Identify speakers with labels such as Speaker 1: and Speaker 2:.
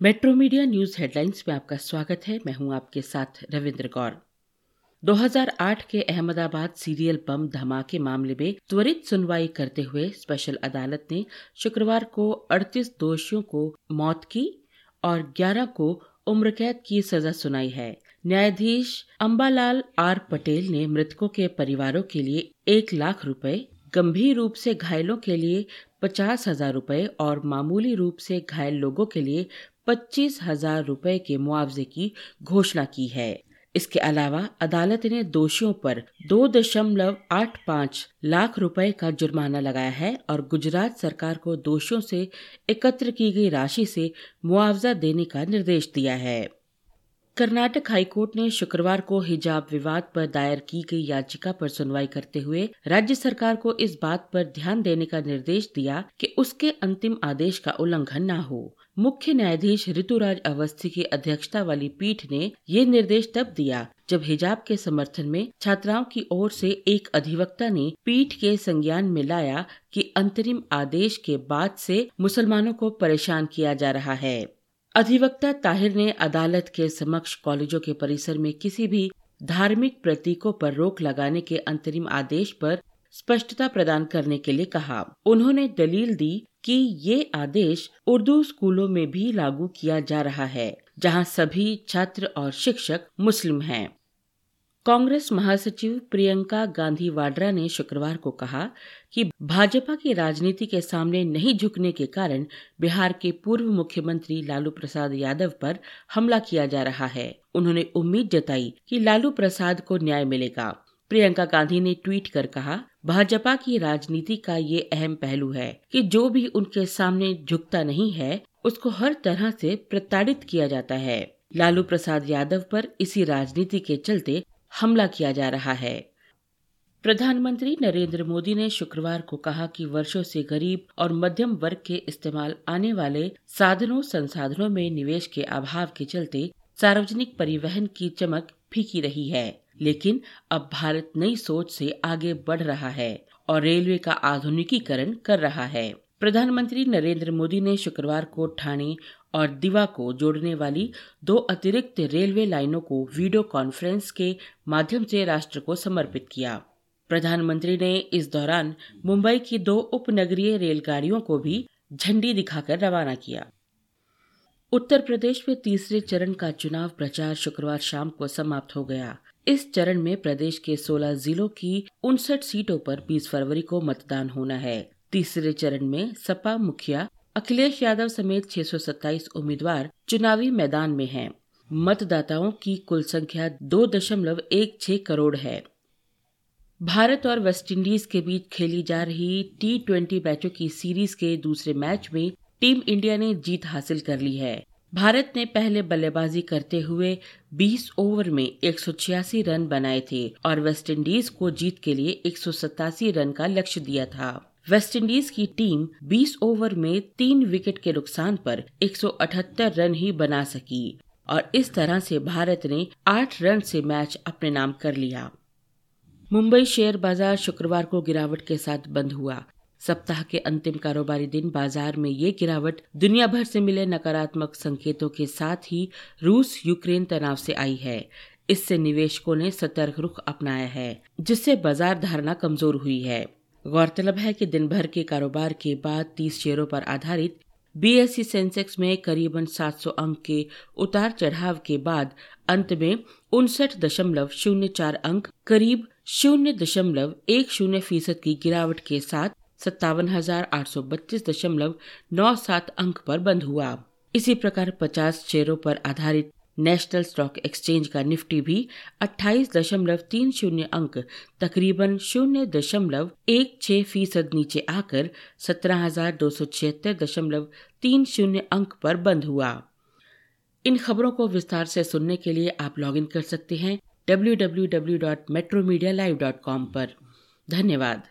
Speaker 1: Metro media news headlines में आपका स्वागत है। मैं हूँ आपके साथ रविंद्र गौर। 2008 के अहमदाबाद सीरियल बम धमाके मामले में त्वरित सुनवाई करते हुए स्पेशल अदालत ने शुक्रवार को 38 दोषियों को मौत की और 11 को उम्र कैद की सजा सुनाई है। न्यायाधीश अम्बालाल आर पटेल ने मृतकों के परिवारों के लिए एक लाख रुपए, गंभीर रूप से घायलों के लिए पचास हज़ार रूपए और मामूली रूप से घायल लोगों के लिए पच्चीस हज़ार रूपए के मुआवजे की घोषणा की है। इसके अलावा अदालत ने दोषियों पर दो दशमलव आठ पाँच लाख रुपए का जुर्माना लगाया है और गुजरात सरकार को दोषियों से एकत्र की गई राशि से मुआवजा देने का निर्देश दिया है। कर्नाटक हाईकोर्ट ने शुक्रवार को हिजाब विवाद पर दायर की गई याचिका पर सुनवाई करते हुए राज्य सरकार को इस बात पर ध्यान देने का निर्देश दिया कि उसके अंतिम आदेश का उल्लंघन न हो। मुख्य न्यायाधीश ऋतुराज अवस्थी की अध्यक्षता वाली पीठ ने ये निर्देश तब दिया जब हिजाब के समर्थन में छात्राओं की ओर से एक अधिवक्ता ने पीठ के संज्ञान में लाया कि अंतरिम आदेश के बाद से मुसलमानों को परेशान किया जा रहा है। अधिवक्ता ताहिर ने अदालत के समक्ष कॉलेजों के परिसर में किसी भी धार्मिक प्रतीकों पर रोक लगाने के अंतरिम आदेश पर स्पष्टता प्रदान करने के लिए कहा। उन्होंने दलील दी कि ये आदेश उर्दू स्कूलों में भी लागू किया जा रहा है, जहाँ सभी छात्र और शिक्षक मुस्लिम हैं। कांग्रेस महासचिव प्रियंका गांधी वाड्रा ने शुक्रवार को कहा कि भाजपा की राजनीति के सामने नहीं झुकने के कारण बिहार के पूर्व मुख्यमंत्री लालू प्रसाद यादव पर हमला किया जा रहा है। उन्होंने उम्मीद जताई कि लालू प्रसाद को न्याय मिलेगा। प्रियंका गांधी ने ट्वीट कर कहा, भाजपा की राजनीति का ये अहम पहलू है कि जो भी उनके सामने झुकता नहीं है, उसको हर तरह से प्रताड़ित किया जाता है। लालू प्रसाद यादव पर इसी राजनीति के चलते हमला किया जा रहा है। प्रधानमंत्री नरेंद्र मोदी ने शुक्रवार को कहा कि वर्षों से गरीब और मध्यम वर्ग के इस्तेमाल आने वाले साधनों, संसाधनों में निवेश के अभाव के चलते सार्वजनिक परिवहन की चमक फीकी रही है। लेकिन अब भारत नई सोच से आगे बढ़ रहा है और रेलवे का आधुनिकीकरण कर रहा है। प्रधानमंत्री नरेंद्र मोदी ने शुक्रवार को ठाणे और दिवा को जोड़ने वाली दो अतिरिक्त रेलवे लाइनों को वीडियो कॉन्फ्रेंस के माध्यम से राष्ट्र को समर्पित किया। प्रधानमंत्री ने इस दौरान मुंबई की दो उपनगरीय रेलगाड़ियों को भी झंडी दिखाकर रवाना किया। उत्तर प्रदेश में तीसरे चरण का चुनाव प्रचार शुक्रवार शाम को समाप्त हो गया। इस चरण में प्रदेश के 16 जिलों की उनसठ सीटों पर 20 फरवरी को मतदान होना है। तीसरे चरण में सपा मुखिया अखिलेश यादव समेत 627 उम्मीदवार चुनावी मैदान में हैं। मतदाताओं की कुल संख्या दो दशमलव एक छह करोड़ है। भारत और वेस्टइंडीज के बीच खेली जा रही टी ट्वेंटी मैचों की सीरीज़ के दूसरे मैच में टीम इंडिया ने जीत हासिल कर ली है। भारत ने पहले बल्लेबाजी करते हुए 20 ओवर में एक सौ छियासी रन बनाए थे और वेस्टइंडीज को जीत के लिए एक सौ सतासी रन का लक्ष्य दिया था। वेस्टइंडीज की टीम 20 ओवर में तीन विकेट के नुकसान पर 178 रन ही बना सकी और इस तरह से भारत ने 8 रन से मैच अपने नाम कर लिया। मुंबई शेयर बाज़ार शुक्रवार को गिरावट के साथ बंद हुआ। सप्ताह के अंतिम कारोबारी दिन बाज़ार में ये गिरावट दुनिया भर से मिले नकारात्मक संकेतों के साथ ही रूस यूक्रेन तनाव से आई है। इससे निवेशकों ने सतर्क रुख अपनाया है, जिससे बाज़ार धारणा कमज़ोर हुई है। गौरतलब है कि दिन भर के कारोबार के बाद 30 शेयरों पर आधारित बीएससी सेंसेक्स में करीबन 700 अंक के उतार चढ़ाव के बाद अंत में उनसठ दशमलव शून्य चार अंक, करीब शून्य दशमलव एक शून्य फ़ीसद की गिरावट के साथ सत्तावन हज़ार आठ सौ बत्तीस दशमलव नौ सात अंक पर बंद हुआ। इसी प्रकार 50 शेयरों पर आधारित नेशनल स्टॉक एक्सचेंज का निफ्टी भी अट्ठाईस दशमलव तीन शून्य अंक, तकरीबन शून्य दशमलव एक छह फ़ीसद नीचे आकर सत्रह हज़ार दो सौ छिहत्तर दशमलव तीन शून्य अंक पर बंद हुआ। इन खबरों को विस्तार से सुनने के लिए आप लॉगिन कर सकते हैं www.metromedia.live.com पर। धन्यवाद।